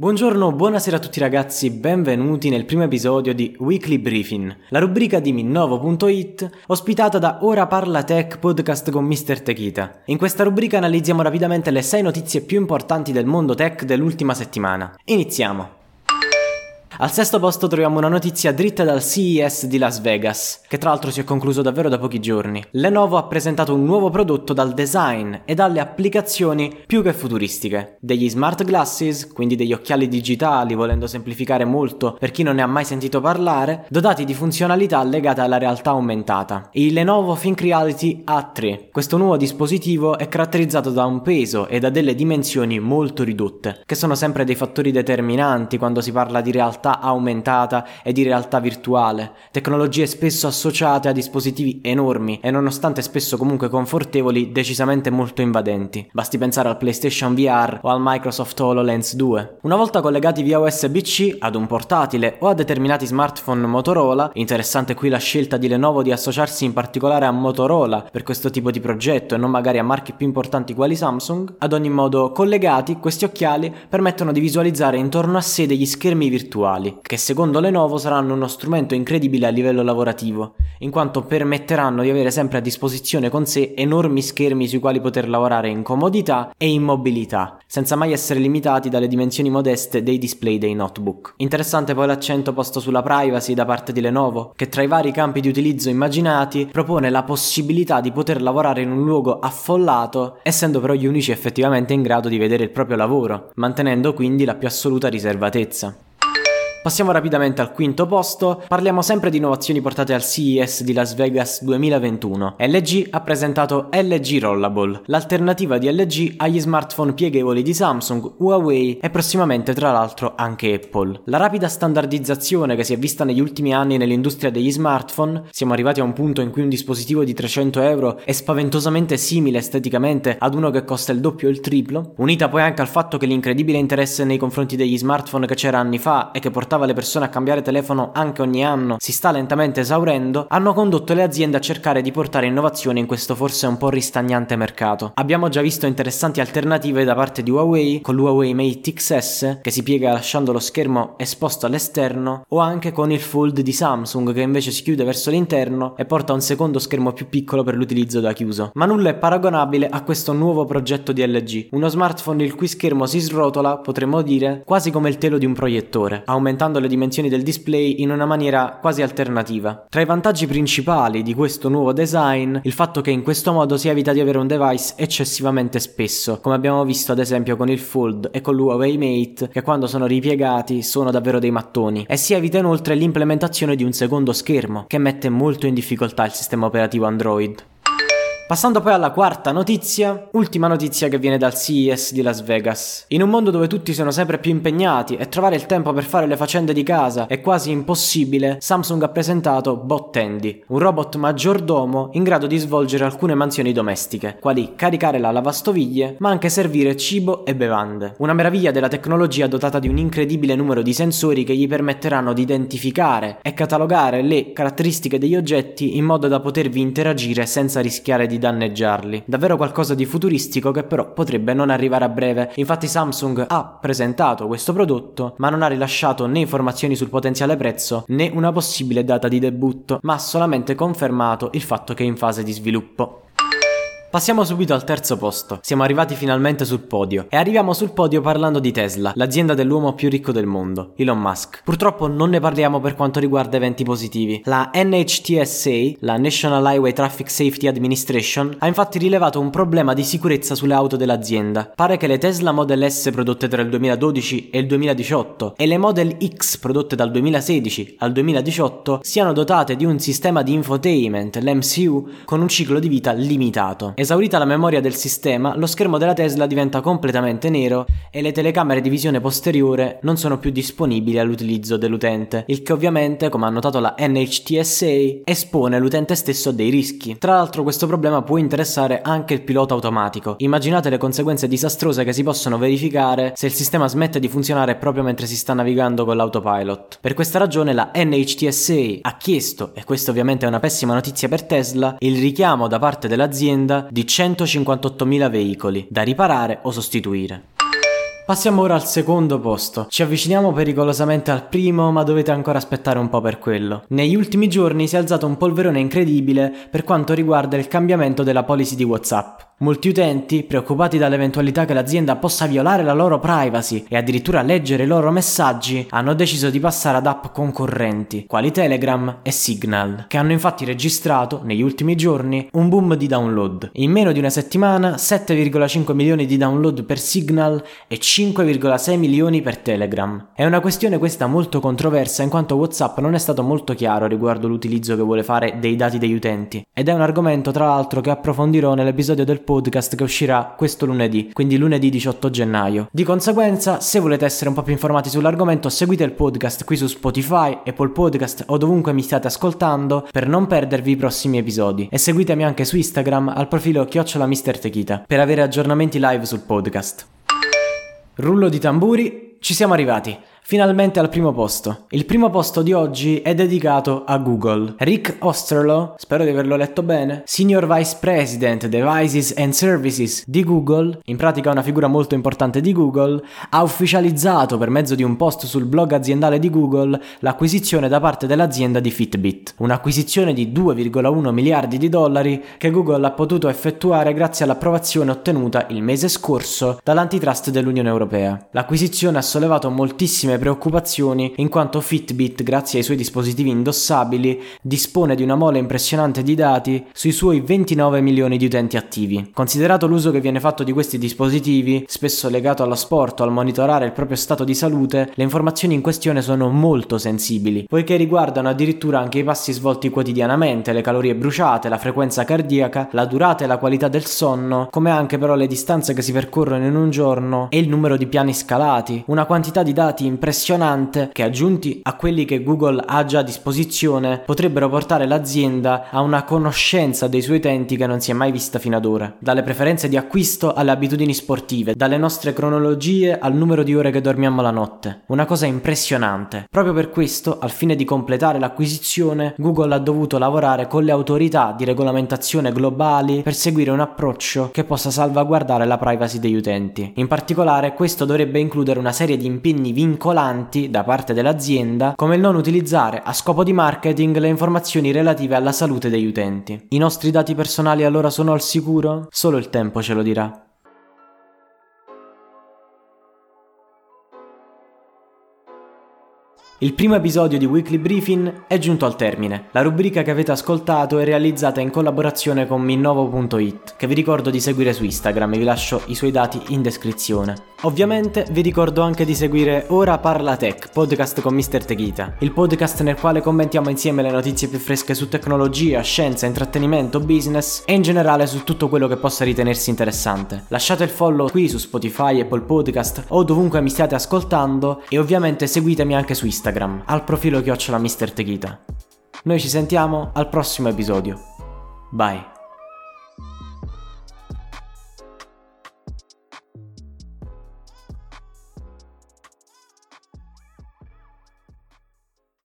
Buongiorno, buonasera a tutti ragazzi, benvenuti nel primo episodio di Weekly Briefing, la rubrica di Minnovo.it ospitata da Ora Parla Tech podcast con Mr. Techita. In questa rubrica analizziamo rapidamente le 6 notizie più importanti del mondo tech dell'ultima settimana. Iniziamo! Al sesto posto troviamo una notizia dritta dal CES di Las Vegas, che tra l'altro si è concluso davvero da pochi giorni. Lenovo ha presentato un nuovo prodotto dal design e dalle applicazioni più che futuristiche. Degli smart glasses, quindi degli occhiali digitali, volendo semplificare molto per chi non ne ha mai sentito parlare, dotati di funzionalità legate alla realtà aumentata. Il Lenovo Think Reality A3. Questo nuovo dispositivo è caratterizzato da un peso e da delle dimensioni molto ridotte, che sono sempre dei fattori determinanti quando si parla di realtà realtà aumentata e di realtà virtuale, tecnologie spesso associate a dispositivi enormi e nonostante spesso comunque confortevoli, decisamente molto invadenti. Basti pensare al PlayStation VR o al Microsoft HoloLens 2. Una volta collegati via USB-C ad un portatile o a determinati smartphone Motorola, interessante qui la scelta di Lenovo di associarsi in particolare a Motorola per questo tipo di progetto e non magari a marchi più importanti quali Samsung, ad ogni modo collegati questi occhiali permettono di visualizzare intorno a sé degli schermi virtuali digitali, che secondo Lenovo saranno uno strumento incredibile a livello lavorativo, in quanto permetteranno di avere sempre a disposizione con sé enormi schermi sui quali poter lavorare in comodità e in mobilità, senza mai essere limitati dalle dimensioni modeste dei display dei notebook. Interessante poi l'accento posto sulla privacy da parte di Lenovo, che tra i vari campi di utilizzo immaginati propone la possibilità di poter lavorare in un luogo affollato, essendo però gli unici effettivamente in grado di vedere il proprio lavoro, mantenendo quindi la più assoluta riservatezza. Passiamo rapidamente al quinto posto, parliamo sempre di innovazioni portate al CES di Las Vegas 2021. LG ha presentato LG Rollable, l'alternativa di LG agli smartphone pieghevoli di Samsung, Huawei e prossimamente tra l'altro anche Apple. La rapida standardizzazione che si è vista negli ultimi anni nell'industria degli smartphone, siamo arrivati a un punto in cui un dispositivo di 300 euro è spaventosamente simile esteticamente ad uno che costa il doppio o il triplo, unita poi anche al fatto che l'incredibile interesse nei confronti degli smartphone che c'era anni fa e che portava portava le persone a cambiare telefono anche ogni anno si sta lentamente esaurendo, hanno condotto le aziende a cercare di portare innovazione in questo forse un po' ristagnante mercato. Abbiamo già visto interessanti alternative da parte di Huawei con l'Huawei Mate XS che si piega lasciando lo schermo esposto all'esterno o anche con il Fold di Samsung che invece si chiude verso l'interno e porta un secondo schermo più piccolo per l'utilizzo da chiuso. Ma nulla è paragonabile a questo nuovo progetto di LG, uno smartphone il cui schermo si srotola, potremmo dire, quasi come il telo di un proiettore, aumentando aumentando le dimensioni del display in una maniera quasi alternativa. Tra i vantaggi principali di questo nuovo design, il fatto che in questo modo si evita di avere un device eccessivamente spesso, come abbiamo visto ad esempio con il Fold e con l'Huawei Mate, che quando sono ripiegati sono davvero dei mattoni, e si evita inoltre l'implementazione di un secondo schermo, che mette molto in difficoltà il sistema operativo Android. Passando poi alla quarta notizia, ultima notizia che viene dal CES di Las Vegas. In un mondo dove tutti sono sempre più impegnati e trovare il tempo per fare le faccende di casa è quasi impossibile, Samsung ha presentato Bot Tandy, un robot maggiordomo in grado di svolgere alcune mansioni domestiche, quali caricare la lavastoviglie, ma anche servire cibo e bevande. Una meraviglia della tecnologia dotata di un incredibile numero di sensori che gli permetteranno di identificare e catalogare le caratteristiche degli oggetti in modo da potervi interagire senza rischiare di danneggiarli. Davvero qualcosa di futuristico che però potrebbe non arrivare a breve. Infatti Samsung ha presentato questo prodotto ma non ha rilasciato né informazioni sul potenziale prezzo né una possibile data di debutto, ma ha solamente confermato il fatto che è in fase di sviluppo. Passiamo subito al terzo posto. Siamo arrivati finalmente sul podio. E arriviamo sul podio parlando di Tesla, l'azienda dell'uomo più ricco del mondo, Elon Musk. Purtroppo non ne parliamo per quanto riguarda eventi positivi. La NHTSA, la National Highway Traffic Safety Administration, ha infatti rilevato un problema di sicurezza sulle auto dell'azienda. Pare che le Tesla Model S prodotte tra il 2012 e il 2018 e le Model X prodotte dal 2016 al 2018 siano dotate di un sistema di infotainment, l'MCU, con un ciclo di vita limitato. Esaurita la memoria del sistema, lo schermo della Tesla diventa completamente nero e le telecamere di visione posteriore non sono più disponibili all'utilizzo dell'utente, il che ovviamente, come ha notato la NHTSA, espone l'utente stesso a dei rischi. Tra l'altro questo problema può interessare anche il pilota automatico. Immaginate le conseguenze disastrose che si possono verificare se il sistema smette di funzionare proprio mentre si sta navigando con l'autopilot. Per questa ragione la NHTSA ha chiesto, e questa ovviamente è una pessima notizia per Tesla, il richiamo da parte dell'azienda di 158.000 veicoli da riparare o sostituire. Passiamo ora al secondo posto. Ci avviciniamo pericolosamente al primo, ma dovete ancora aspettare un po' per quello. Negli ultimi giorni si è alzato un polverone incredibile per quanto riguarda il cambiamento della policy di WhatsApp. Molti utenti, preoccupati dall'eventualità che l'azienda possa violare la loro privacy e addirittura leggere i loro messaggi, hanno deciso di passare ad app concorrenti, quali Telegram e Signal, che hanno infatti registrato, negli ultimi giorni, un boom di download. In meno di una settimana, 7,5 milioni di download per Signal e 5,6 milioni per Telegram. È una questione questa molto controversa in quanto WhatsApp non è stato molto chiaro riguardo l'utilizzo che vuole fare dei dati degli utenti, ed è un argomento tra l'altro che approfondirò nell'episodio del podcast che uscirà questo lunedì, quindi lunedì 18 gennaio. Di conseguenza, se volete essere un po' più informati sull'argomento, seguite il podcast qui su Spotify, Apple Podcast o dovunque mi stiate ascoltando per non perdervi i prossimi episodi. E seguitemi anche su Instagram al profilo chiocciola per avere aggiornamenti live sul podcast. Rullo di tamburi, ci siamo arrivati finalmente al primo posto. Il primo posto di oggi è dedicato a Google. Rick Osterlo, spero di averlo letto bene, Senior Vice President Devices and Services di Google, in pratica una figura molto importante di Google, ha ufficializzato per mezzo di un post sul blog aziendale di Google l'acquisizione da parte dell'azienda di Fitbit, un'acquisizione di 2,1 miliardi di dollari che Google ha potuto effettuare grazie all'approvazione ottenuta il mese scorso dall'antitrust dell'Unione Europea. L'acquisizione ha sollevato moltissime preoccupazioni in quanto Fitbit, grazie ai suoi dispositivi indossabili, dispone di una mole impressionante di dati sui suoi 29 milioni di utenti attivi. Considerato l'uso che viene fatto di questi dispositivi, spesso legato allo sport o al monitorare il proprio stato di salute, le informazioni in questione sono molto sensibili, poiché riguardano addirittura anche i passi svolti quotidianamente, le calorie bruciate, la frequenza cardiaca, la durata e la qualità del sonno, come anche però le distanze che si percorrono in un giorno e il numero di piani scalati, una quantità di dati impressionante impressionante che aggiunti a quelli che Google ha già a disposizione potrebbero portare l'azienda a una conoscenza dei suoi utenti che non si è mai vista fino ad ora. Dalle preferenze di acquisto alle abitudini sportive, dalle nostre cronologie al numero di ore che dormiamo la notte. Una cosa impressionante. Proprio per questo, al fine di completare l'acquisizione, Google ha dovuto lavorare con le autorità di regolamentazione globali per seguire un approccio che possa salvaguardare la privacy degli utenti. In particolare, questo dovrebbe includere una serie di impegni vincolanti vincolanti da parte dell'azienda come il non utilizzare a scopo di marketing le informazioni relative alla salute degli utenti. I nostri dati personali allora sono al sicuro? Solo il tempo ce lo dirà. Il primo episodio di Weekly Briefing è giunto al termine. La rubrica che avete ascoltato è realizzata in collaborazione con Minnovo.it, che vi ricordo di seguire su Instagram e vi lascio i suoi dati in descrizione. Ovviamente vi ricordo anche di seguire Ora Parla Tech, podcast con Mr. Techita, il podcast nel quale commentiamo insieme le notizie più fresche su tecnologia, scienza, intrattenimento, business e in generale su tutto quello che possa ritenersi interessante. Lasciate il follow qui su Spotify, Apple Podcast o dovunque mi stiate ascoltando e ovviamente seguitemi anche su Instagram Instagram al profilo chiocciola Mr. Techita. Noi ci sentiamo al prossimo episodio. Bye.